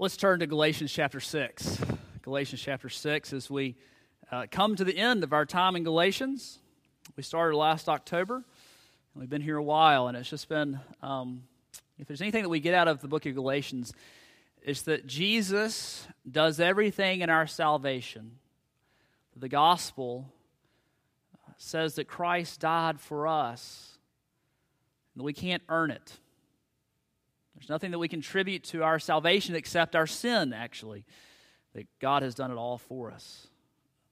Let's turn to Galatians chapter 6. Galatians chapter 6, as we uh, come to the end of our time in Galatians. We started last October, and we've been here a while, and it's just been, um, if there's anything that we get out of the book of Galatians, it's that Jesus does everything in our salvation. The gospel says that Christ died for us, and we can't earn it. There's nothing that we contribute to our salvation except our sin, actually, that God has done it all for us.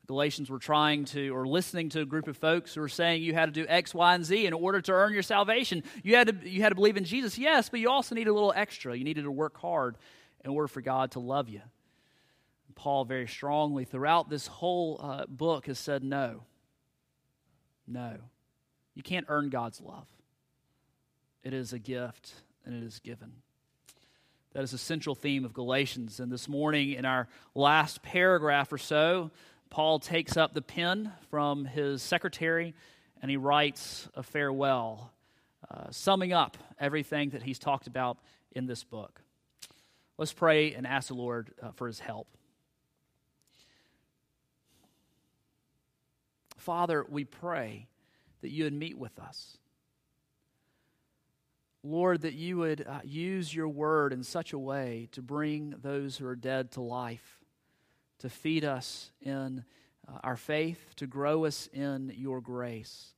Galatians were trying to, or listening to a group of folks who were saying you had to do X, Y, and Z in order to earn your salvation. You had to, you had to believe in Jesus, yes, but you also needed a little extra. You needed to work hard in order for God to love you. Paul, very strongly, throughout this whole uh, book, has said no. No. You can't earn God's love, it is a gift and it is given. That is a central theme of Galatians. And this morning, in our last paragraph or so, Paul takes up the pen from his secretary and he writes a farewell, uh, summing up everything that he's talked about in this book. Let's pray and ask the Lord uh, for his help. Father, we pray that you would meet with us. Lord, that you would uh, use your word in such a way to bring those who are dead to life, to feed us in uh, our faith, to grow us in your grace.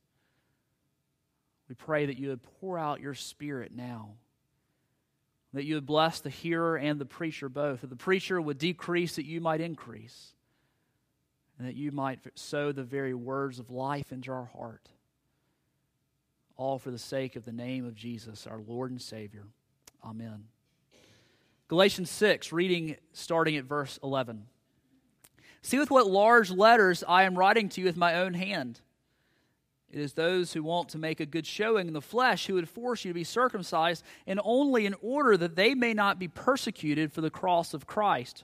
We pray that you would pour out your spirit now, that you would bless the hearer and the preacher both, that the preacher would decrease, that you might increase, and that you might sow the very words of life into our heart all for the sake of the name of Jesus, our Lord and Savior. Amen. Galatians 6, reading starting at verse 11. See with what large letters I am writing to you with my own hand. It is those who want to make a good showing in the flesh who would force you to be circumcised, and only in order that they may not be persecuted for the cross of Christ.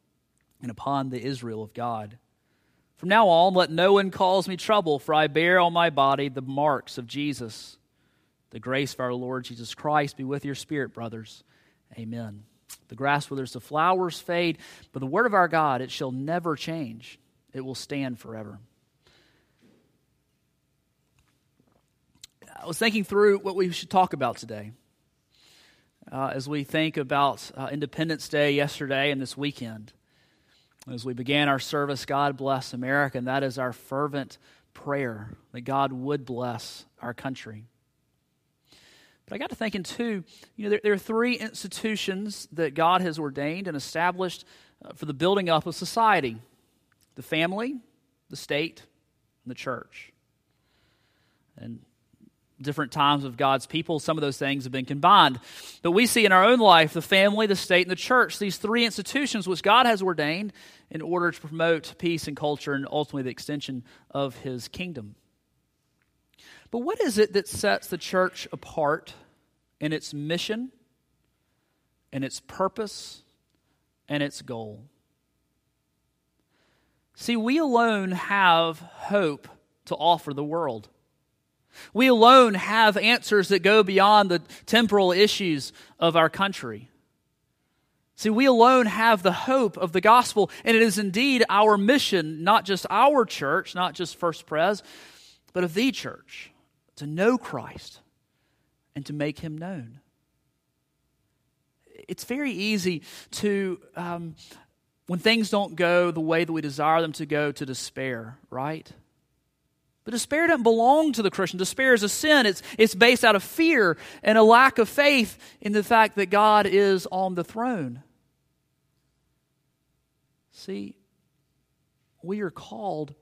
and upon the Israel of God. From now on, let no one cause me trouble, for I bear on my body the marks of Jesus. The grace of our Lord Jesus Christ be with your spirit, brothers. Amen. The grass withers, the flowers fade, but the word of our God, it shall never change. It will stand forever. I was thinking through what we should talk about today uh, as we think about uh, Independence Day yesterday and this weekend. As we began our service, God bless America, and that is our fervent prayer that God would bless our country. But I got to thinking too, you know, there, there are three institutions that God has ordained and established uh, for the building up of society the family, the state, and the church. And different times of God's people, some of those things have been combined. But we see in our own life the family, the state, and the church, these three institutions which God has ordained in order to promote peace and culture and ultimately the extension of his kingdom. But what is it that sets the church apart in its mission, in its purpose, and its goal? See, we alone have hope to offer the world. We alone have answers that go beyond the temporal issues of our country. See, we alone have the hope of the gospel, and it is indeed our mission, not just our church, not just First Pres, but of the church, to know Christ and to make him known. It's very easy to, um, when things don't go the way that we desire them to go, to despair, right? But despair doesn't belong to the Christian. Despair is a sin. It's, it's based out of fear and a lack of faith in the fact that God is on the throne. See, we are called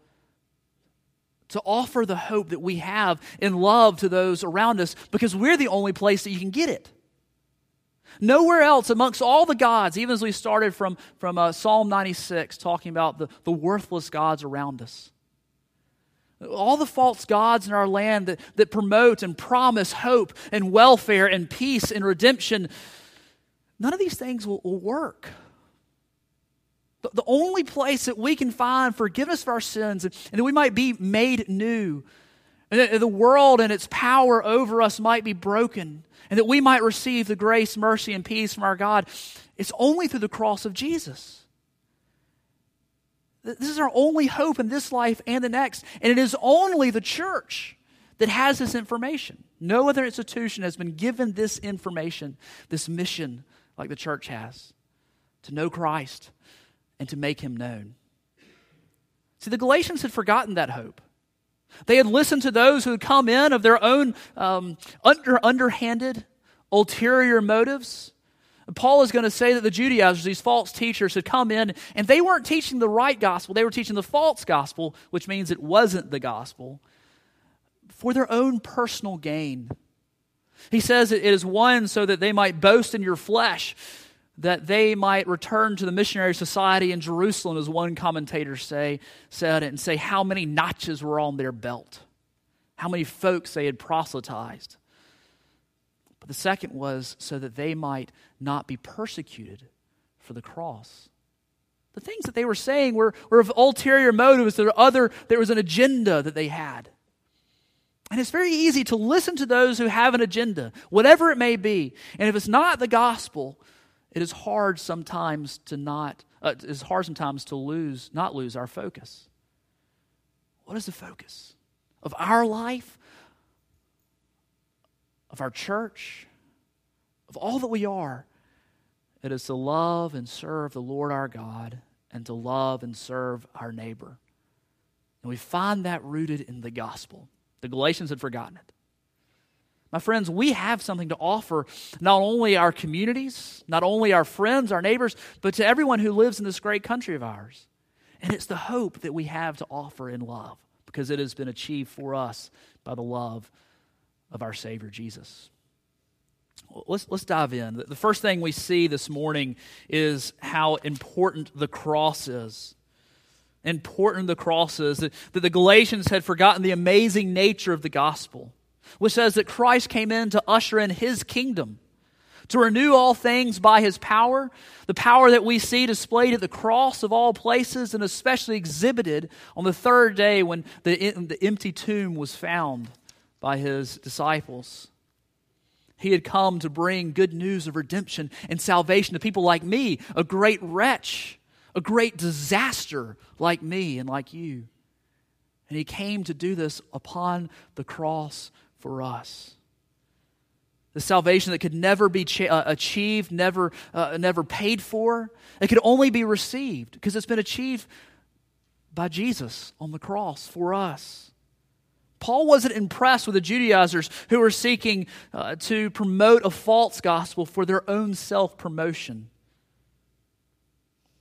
to offer the hope that we have in love to those around us because we're the only place that you can get it. Nowhere else amongst all the gods, even as we started from, from uh, Psalm 96, talking about the, the worthless gods around us. All the false gods in our land that, that promote and promise hope and welfare and peace and redemption, none of these things will, will work. The, the only place that we can find forgiveness of our sins and, and that we might be made new, and that the world and its power over us might be broken, and that we might receive the grace, mercy, and peace from our God, it's only through the cross of Jesus. This is our only hope in this life and the next. And it is only the church that has this information. No other institution has been given this information, this mission, like the church has to know Christ and to make him known. See, the Galatians had forgotten that hope. They had listened to those who had come in of their own um, under, underhanded, ulterior motives Paul is going to say that the Judaizers, these false teachers, had come in and they weren't teaching the right gospel. They were teaching the false gospel, which means it wasn't the gospel, for their own personal gain. He says it is one so that they might boast in your flesh, that they might return to the missionary society in Jerusalem, as one commentator say, said and say how many notches were on their belt, how many folks they had proselytized. The second was so that they might not be persecuted for the cross. The things that they were saying were, were of ulterior motives. There, other, there was an agenda that they had. And it's very easy to listen to those who have an agenda, whatever it may be. And if it's not the gospel, it is hard sometimes to not, uh, it's hard sometimes to lose, not lose our focus. What is the focus of our life, of our church, of all that we are? It is to love and serve the Lord our God and to love and serve our neighbor. And we find that rooted in the gospel. The Galatians had forgotten it. My friends, we have something to offer not only our communities, not only our friends, our neighbors, but to everyone who lives in this great country of ours. And it's the hope that we have to offer in love because it has been achieved for us by the love of our Savior Jesus. Let's, let's dive in. The first thing we see this morning is how important the cross is. Important the cross is. That, that the Galatians had forgotten the amazing nature of the gospel, which says that Christ came in to usher in his kingdom, to renew all things by his power, the power that we see displayed at the cross of all places, and especially exhibited on the third day when the, the empty tomb was found by his disciples. He had come to bring good news of redemption and salvation to people like me, a great wretch, a great disaster like me and like you. And he came to do this upon the cross for us. The salvation that could never be cha- uh, achieved, never, uh, never paid for, it could only be received because it's been achieved by Jesus on the cross for us. Paul wasn't impressed with the Judaizers who were seeking uh, to promote a false gospel for their own self promotion.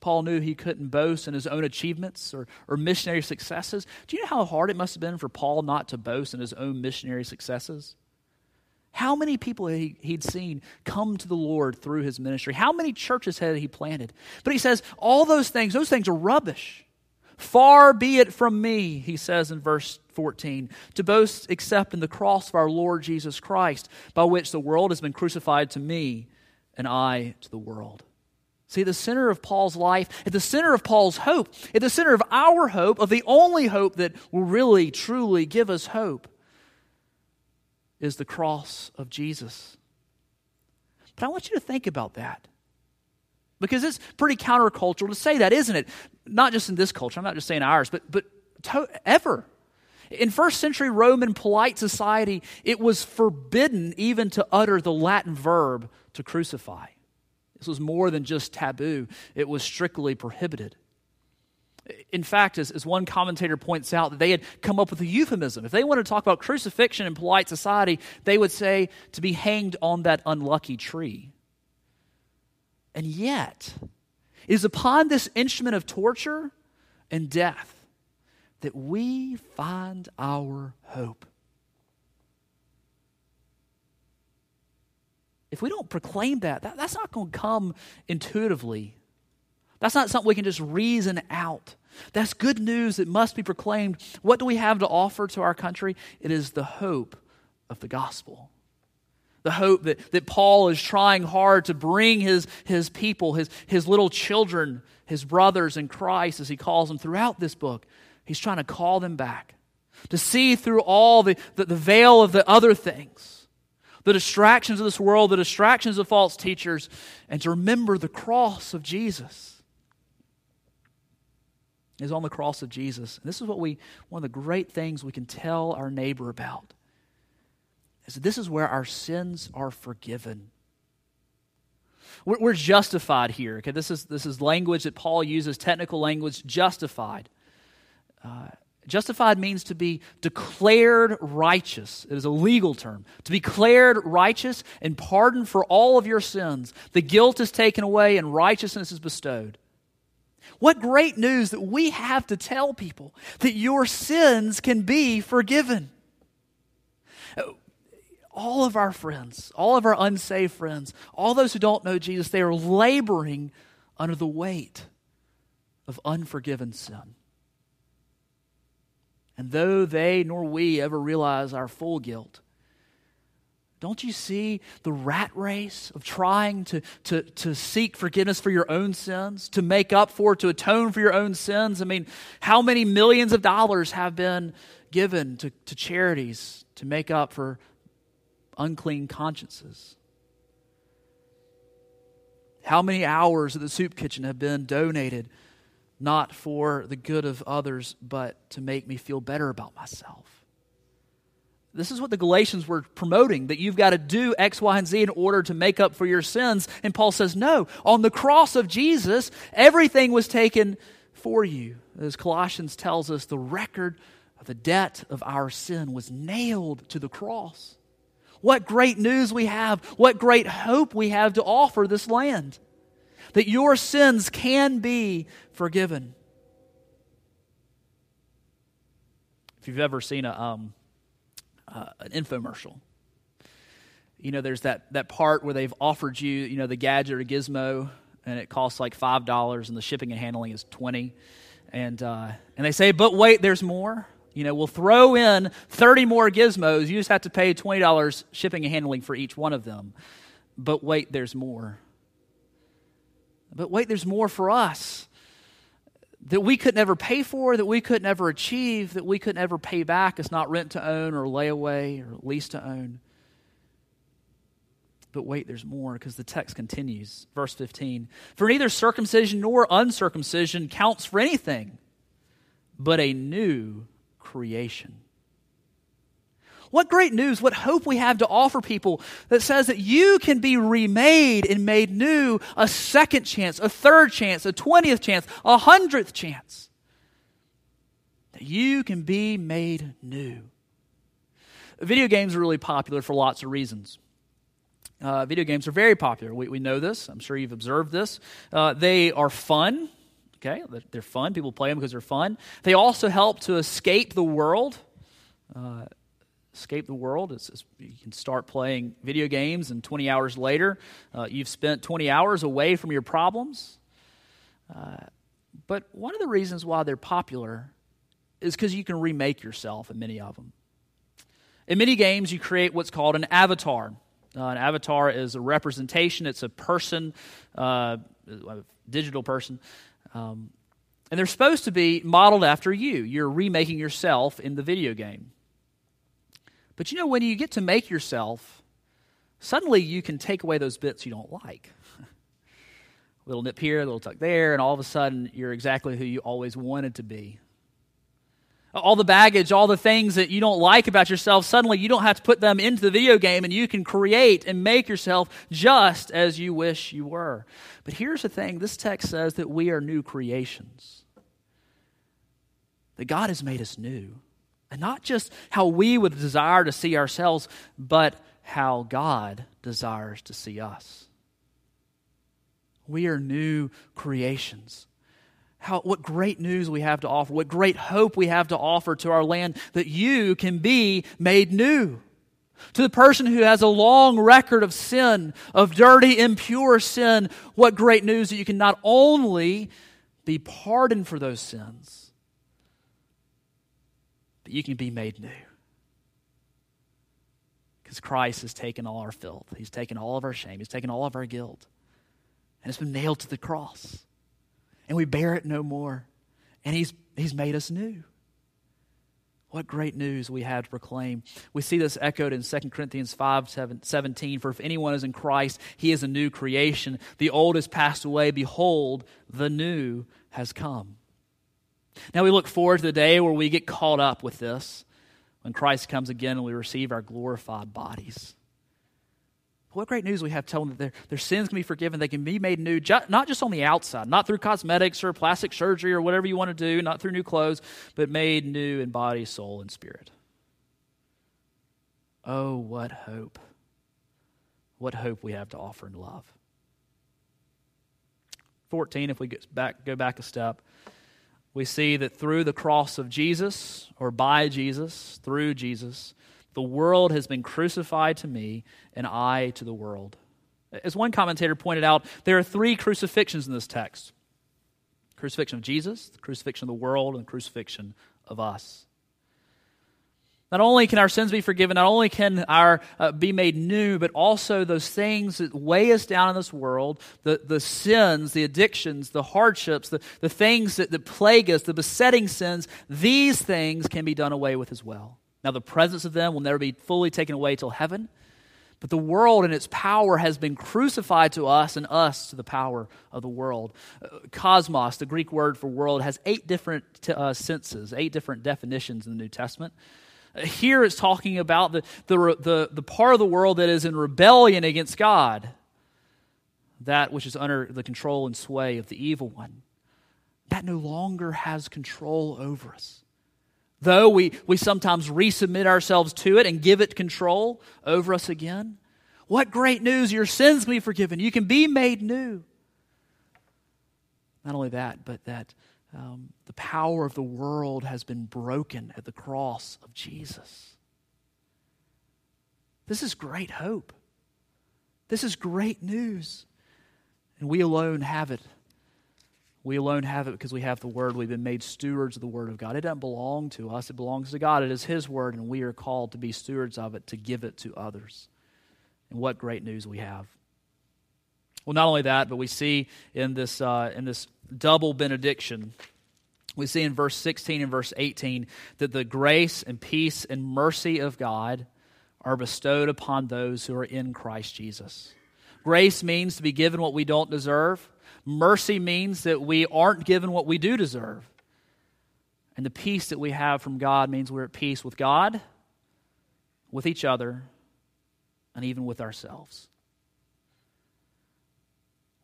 Paul knew he couldn't boast in his own achievements or, or missionary successes. Do you know how hard it must have been for Paul not to boast in his own missionary successes? How many people he, he'd seen come to the Lord through his ministry? How many churches had he planted? But he says, all those things, those things are rubbish. Far be it from me, he says in verse 14, to boast except in the cross of our Lord Jesus Christ, by which the world has been crucified to me and I to the world. See, the center of Paul's life, at the center of Paul's hope, at the center of our hope, of the only hope that will really, truly give us hope, is the cross of Jesus. But I want you to think about that. Because it's pretty countercultural to say that, isn't it? Not just in this culture, I'm not just saying ours, but, but to, ever. In first century Roman polite society, it was forbidden even to utter the Latin verb to crucify. This was more than just taboo, it was strictly prohibited. In fact, as, as one commentator points out, that they had come up with a euphemism. If they wanted to talk about crucifixion in polite society, they would say to be hanged on that unlucky tree. And yet, it is upon this instrument of torture and death that we find our hope. If we don't proclaim that, that that's not going to come intuitively. That's not something we can just reason out. That's good news that must be proclaimed. What do we have to offer to our country? It is the hope of the gospel. The hope that, that Paul is trying hard to bring his, his people, his, his little children, his brothers in Christ, as he calls them throughout this book. He's trying to call them back, to see through all the, the, the veil of the other things, the distractions of this world, the distractions of false teachers, and to remember the cross of Jesus is on the cross of Jesus. And this is what we, one of the great things we can tell our neighbor about, is that this is where our sins are forgiven. We're, justified here. Okay, this is, this is language that Paul uses, technical language, justified. Uh, justified means to be declared righteous. It is a legal term. To be declared righteous and pardoned for all of your sins. The guilt is taken away and righteousness is bestowed. What great news that we have to tell people that your sins can be forgiven. All of our friends, all of our unsaved friends, all those who don't know Jesus, they are laboring under the weight of unforgiven sin. And though they nor we ever realize our full guilt, don't you see the rat race of trying to, to, to seek forgiveness for your own sins, to make up for, to atone for your own sins? I mean, how many millions of dollars have been given to, to charities to make up for unclean consciences? How many hours at the soup kitchen have been donated not for the good of others, but to make me feel better about myself? This is what the Galatians were promoting that you've got to do X, Y, and Z in order to make up for your sins. And Paul says, no, on the cross of Jesus, everything was taken for you. As Colossians tells us, the record of the debt of our sin was nailed to the cross. What great news we have! What great hope we have to offer this land! That your sins can be forgiven. If you've ever seen a, um, uh, an infomercial. You know, there's that, that part where they've offered you, you know, the gadget or gizmo, and it costs like five dollars, and the shipping and handling is twenty, and uh, and they say, but wait, there's more. You know, we'll throw in thirty more gizmos. You just have to pay twenty dollars shipping and handling for each one of them. But wait, there's more. But wait, there's more for us that we could never pay for, that we could never achieve, that we could never pay back. It's not rent to own or layaway or lease to own. But wait, there's more because the text continues. Verse 15 For neither circumcision nor uncircumcision counts for anything, but a new creation. What great news, what hope we have to offer people that says that you can be remade and made new a second chance, a third chance, a 20th chance, a hundredth chance. That you can be made new. Video games are really popular for lots of reasons. Uh, video games are very popular. We, we know this. I'm sure you've observed this. Uh, they are fun. Okay, they're fun. People play them because they're fun. They also help to escape the world. Uh, escape the world. It's, it's, you can start playing video games, and 20 hours later, uh, you've spent 20 hours away from your problems. Uh, but one of the reasons why they're popular is because you can remake yourself in many of them. In many games, you create what's called an avatar. Uh, an avatar is a representation, it's a person, uh, a digital person. Um, and they're supposed to be modeled after you. You're remaking yourself in the video game. But you know, when you get to make yourself, suddenly you can take away those bits you don't like. a little nip here, a little tuck there, and all of a sudden you're exactly who you always wanted to be. All the baggage, all the things that you don't like about yourself, suddenly you don't have to put them into the video game and you can create and make yourself just as you wish you were. But here's the thing this text says that we are new creations, that God has made us new. And not just how we would desire to see ourselves, but how God desires to see us. We are new creations. How, what great news we have to offer, what great hope we have to offer to our land that you can be made new. To the person who has a long record of sin, of dirty, impure sin, what great news that you can not only be pardoned for those sins, but you can be made new. Because Christ has taken all our filth, He's taken all of our shame, He's taken all of our guilt, and it's been nailed to the cross. And we bear it no more. And He's, he's made us new. What great news we have to proclaim. We see this echoed in 2 Corinthians 5 17. For if anyone is in Christ, he is a new creation. The old has passed away. Behold, the new has come. Now we look forward to the day where we get caught up with this, when Christ comes again and we receive our glorified bodies. What great news we have telling them that their, their sins can be forgiven. They can be made new, ju- not just on the outside, not through cosmetics or plastic surgery or whatever you want to do, not through new clothes, but made new in body, soul, and spirit. Oh, what hope. What hope we have to offer in love. 14, if we get back, go back a step, we see that through the cross of Jesus, or by Jesus, through Jesus, the world has been crucified to me, and I to the world. As one commentator pointed out, there are three crucifixions in this text crucifixion of Jesus, the crucifixion of the world, and the crucifixion of us. Not only can our sins be forgiven, not only can our uh, be made new, but also those things that weigh us down in this world, the, the sins, the addictions, the hardships, the, the things that, that plague us, the besetting sins, these things can be done away with as well. Now, the presence of them will never be fully taken away till heaven, but the world and its power has been crucified to us and us to the power of the world. Uh, cosmos, the Greek word for world, has eight different uh, senses, eight different definitions in the New Testament. Uh, here it's talking about the, the, the, the part of the world that is in rebellion against God, that which is under the control and sway of the evil one. That no longer has control over us. Though we, we sometimes resubmit ourselves to it and give it control over us again. What great news! Your sins can be forgiven. You can be made new. Not only that, but that um, the power of the world has been broken at the cross of Jesus. This is great hope. This is great news. And we alone have it we alone have it because we have the Word. We've been made stewards of the Word of God. It doesn't belong to us, it belongs to God. It is His Word, and we are called to be stewards of it, to give it to others. And what great news we have. Well, not only that, but we see in this, uh, in this double benediction, we see in verse 16 and verse 18 that the grace and peace and mercy of God are bestowed upon those who are in Christ Jesus. Grace means to be given what we don't deserve. Mercy means that we aren't given what we do deserve. And the peace that we have from God means we're at peace with God, with each other, and even with ourselves.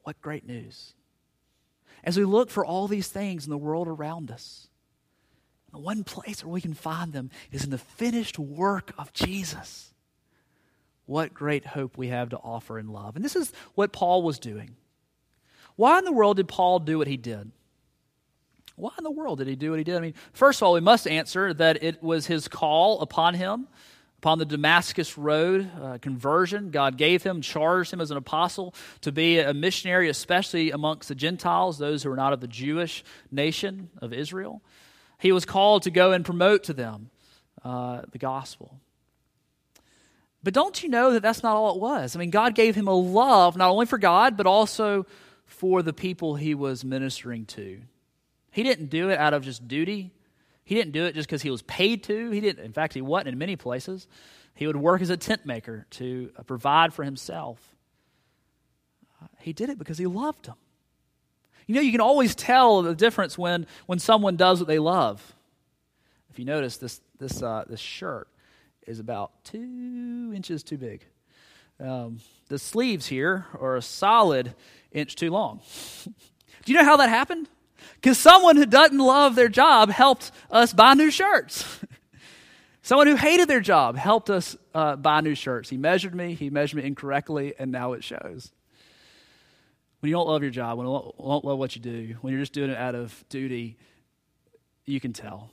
What great news. As we look for all these things in the world around us, the one place where we can find them is in the finished work of Jesus. What great hope we have to offer in love. And this is what Paul was doing. Why in the world did Paul do what he did? Why in the world did he do what he did? I mean, first of all, we must answer that it was his call upon him, upon the Damascus Road uh, conversion. God gave him, charged him as an apostle to be a missionary, especially amongst the Gentiles, those who are not of the Jewish nation of Israel. He was called to go and promote to them uh, the gospel. But don't you know that that's not all it was? I mean, God gave him a love, not only for God, but also for the people he was ministering to. He didn't do it out of just duty. He didn't do it just because he was paid to. He didn't. In fact, he wasn't in many places. He would work as a tent maker to uh, provide for himself. He did it because he loved them. You know, you can always tell the difference when, when someone does what they love. If you notice, this, this, uh, this shirt is about two inches too big. Um, the sleeves here are a solid inch too long. Do you know how that happened? Because someone who doesn't love their job helped us buy new shirts. someone who hated their job helped us uh, buy new shirts. He measured me, he measured me incorrectly, and now it shows. When you don't love your job, when you don't love what you do, when you're just doing it out of duty, you can tell.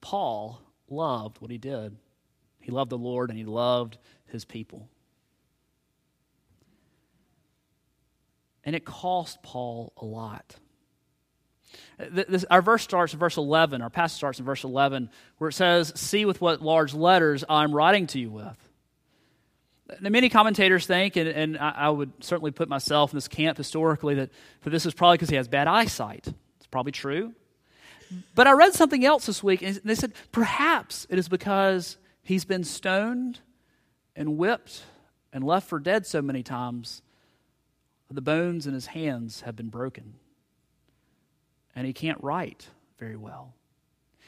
Paul loved what he did. He loved the Lord and he loved his people. And it cost Paul a lot. This, our verse starts in verse 11, our passage starts in verse 11, where it says, See with what large letters I'm writing to you with. Now, many commentators think, and, and I, I, would certainly put myself in this camp historically, that, that this is probably because he has bad eyesight. It's probably true. But I read something else this week, and they said perhaps it is because he's been stoned and whipped and left for dead so many times, the bones in his hands have been broken. And he can't write very well.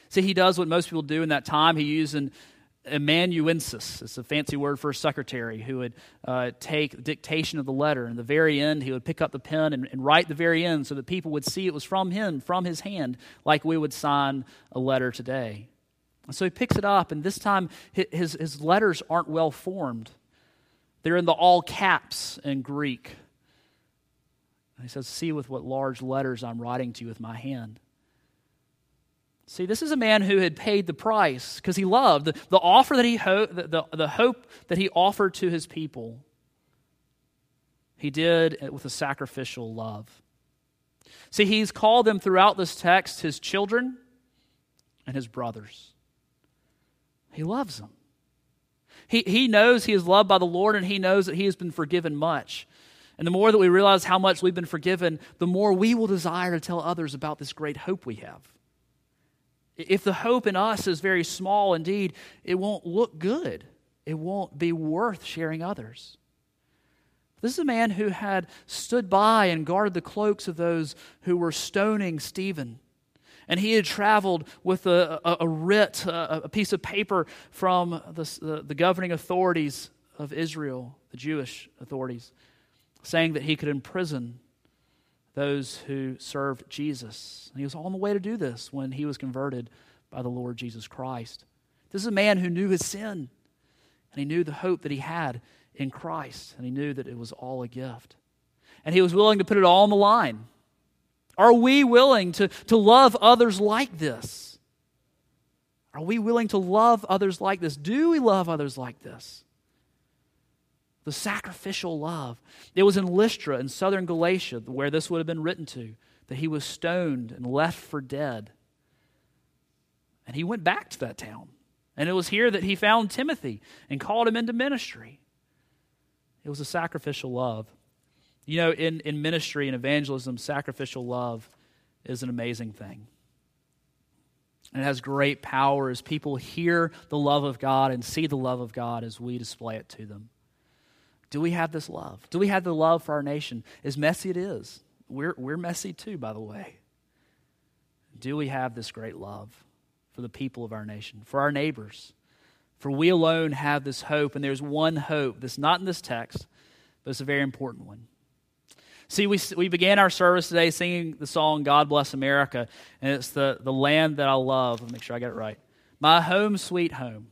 See, he does what most people do in that time. He used an amanuensis. It's a fancy word for a secretary who would uh, take the dictation of the letter. And the very end, he would pick up the pen and, and, write the very end so that people would see it was from him, from his hand, like we would sign a letter today. And so he picks it up, and this time his, his letters aren't well formed. They're in the all caps in Greek. And he says, See with what large letters I'm writing to you with my hand. See, this is a man who had paid the price because he loved the, the offer that he ho- the, the, the hope that he offered to his people. He did it with a sacrificial love. See, he's called them throughout this text his children and his brothers. He loves them. He, he knows he is loved by the Lord and he knows that he has been forgiven much. And the more that we realize how much we've been forgiven, the more we will desire to tell others about this great hope we have. If the hope in us is very small indeed, it won't look good. It won't be worth sharing others. This is a man who had stood by and guarded the cloaks of those who were stoning Stephen. And he had traveled with a, a, a writ, a, a, piece of paper from the, the, the governing authorities of Israel, the Jewish authorities, saying that he could imprison those who served Jesus. And he was on the way to do this when he was converted by the Lord Jesus Christ. This is a man who knew his sin, and he knew the hope that he had in Christ, and he knew that it was all a gift. And he was willing to put it all on the line. Are we willing to, to love others like this? Are we willing to love others like this? Do we love others like this? The sacrificial love. It was in Lystra in southern Galatia where this would have been written to that he was stoned and left for dead. And he went back to that town. And it was here that he found Timothy and called him into ministry. It was a sacrificial love. You know, in, in ministry and evangelism, sacrificial love is an amazing thing. And it has great power as people hear the love of God and see the love of God as we display it to them. Do we have this love? Do we have the love for our nation? As messy it is, we're, we're messy too, by the way. Do we have this great love for the people of our nation, for our neighbors? For we alone have this hope, and there's one hope that's not in this text, but it's a very important one. See, we, we began our service today singing the song God Bless America, and it's the, the land that I love. Let me make sure I get it right. My home, sweet home.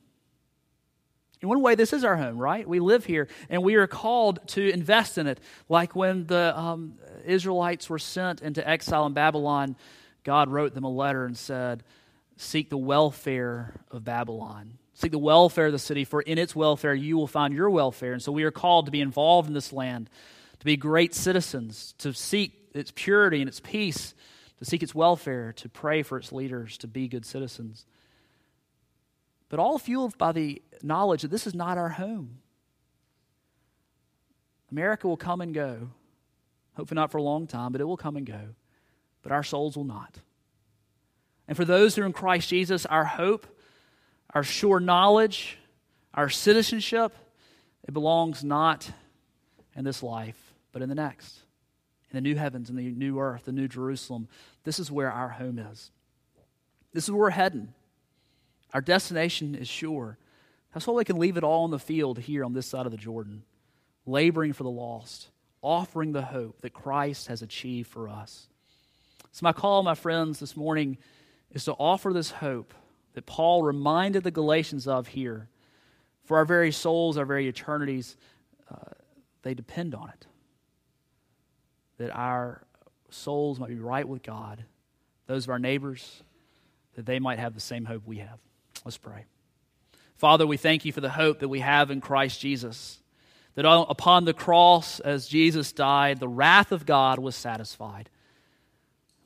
In one way, this is our home, right? We live here and we are called to invest in it. Like when the um, Israelites were sent into exile in Babylon, God wrote them a letter and said, Seek the welfare of Babylon. Seek the welfare of the city, for in its welfare you will find your welfare. And so we are called to be involved in this land, to be great citizens, to seek its purity and its peace, to seek its welfare, to pray for its leaders, to be good citizens but all fueled by the knowledge that this is not our home. America will come and go. Hopefully, not for a long time, but it will come and go. But our souls will not. And for those who are in Christ Jesus, our hope, our sure knowledge, our citizenship, it belongs not in this life, but in the next. In the new heavens and the new earth, the new Jerusalem. This is where our home is. This is where we're heading. Our destination is sure. That's why we can leave it all on the field here on this side of the Jordan, laboring for the lost, offering the hope that Christ has achieved for us. So, my call, my friends, this morning is to offer this hope that Paul reminded the Galatians of here. For our very souls, our very eternities, uh, they depend on it. That our souls might be right with God, those of our neighbors, that they might have the same hope we have. Let's pray. Father, we thank you for the hope that we have in Christ Jesus. That upon the cross, as Jesus died, the wrath of God was satisfied.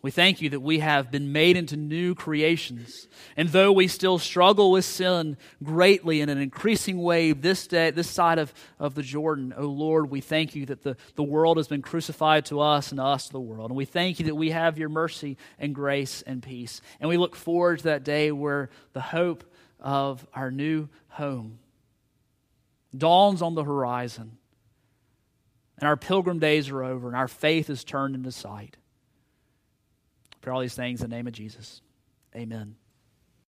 We thank you that we have been made into new creations. And though we still struggle with sin greatly in an increasing way this day, this side of, of the Jordan, O oh Lord, we thank you that the, the world has been crucified to us and us to the world. And we thank you that we have your mercy and grace and peace. And we look forward to that day where the hope of our new home dawns on the horizon. And our pilgrim days are over, and our faith is turned into sight. Pray all these things in the name of Jesus. Amen.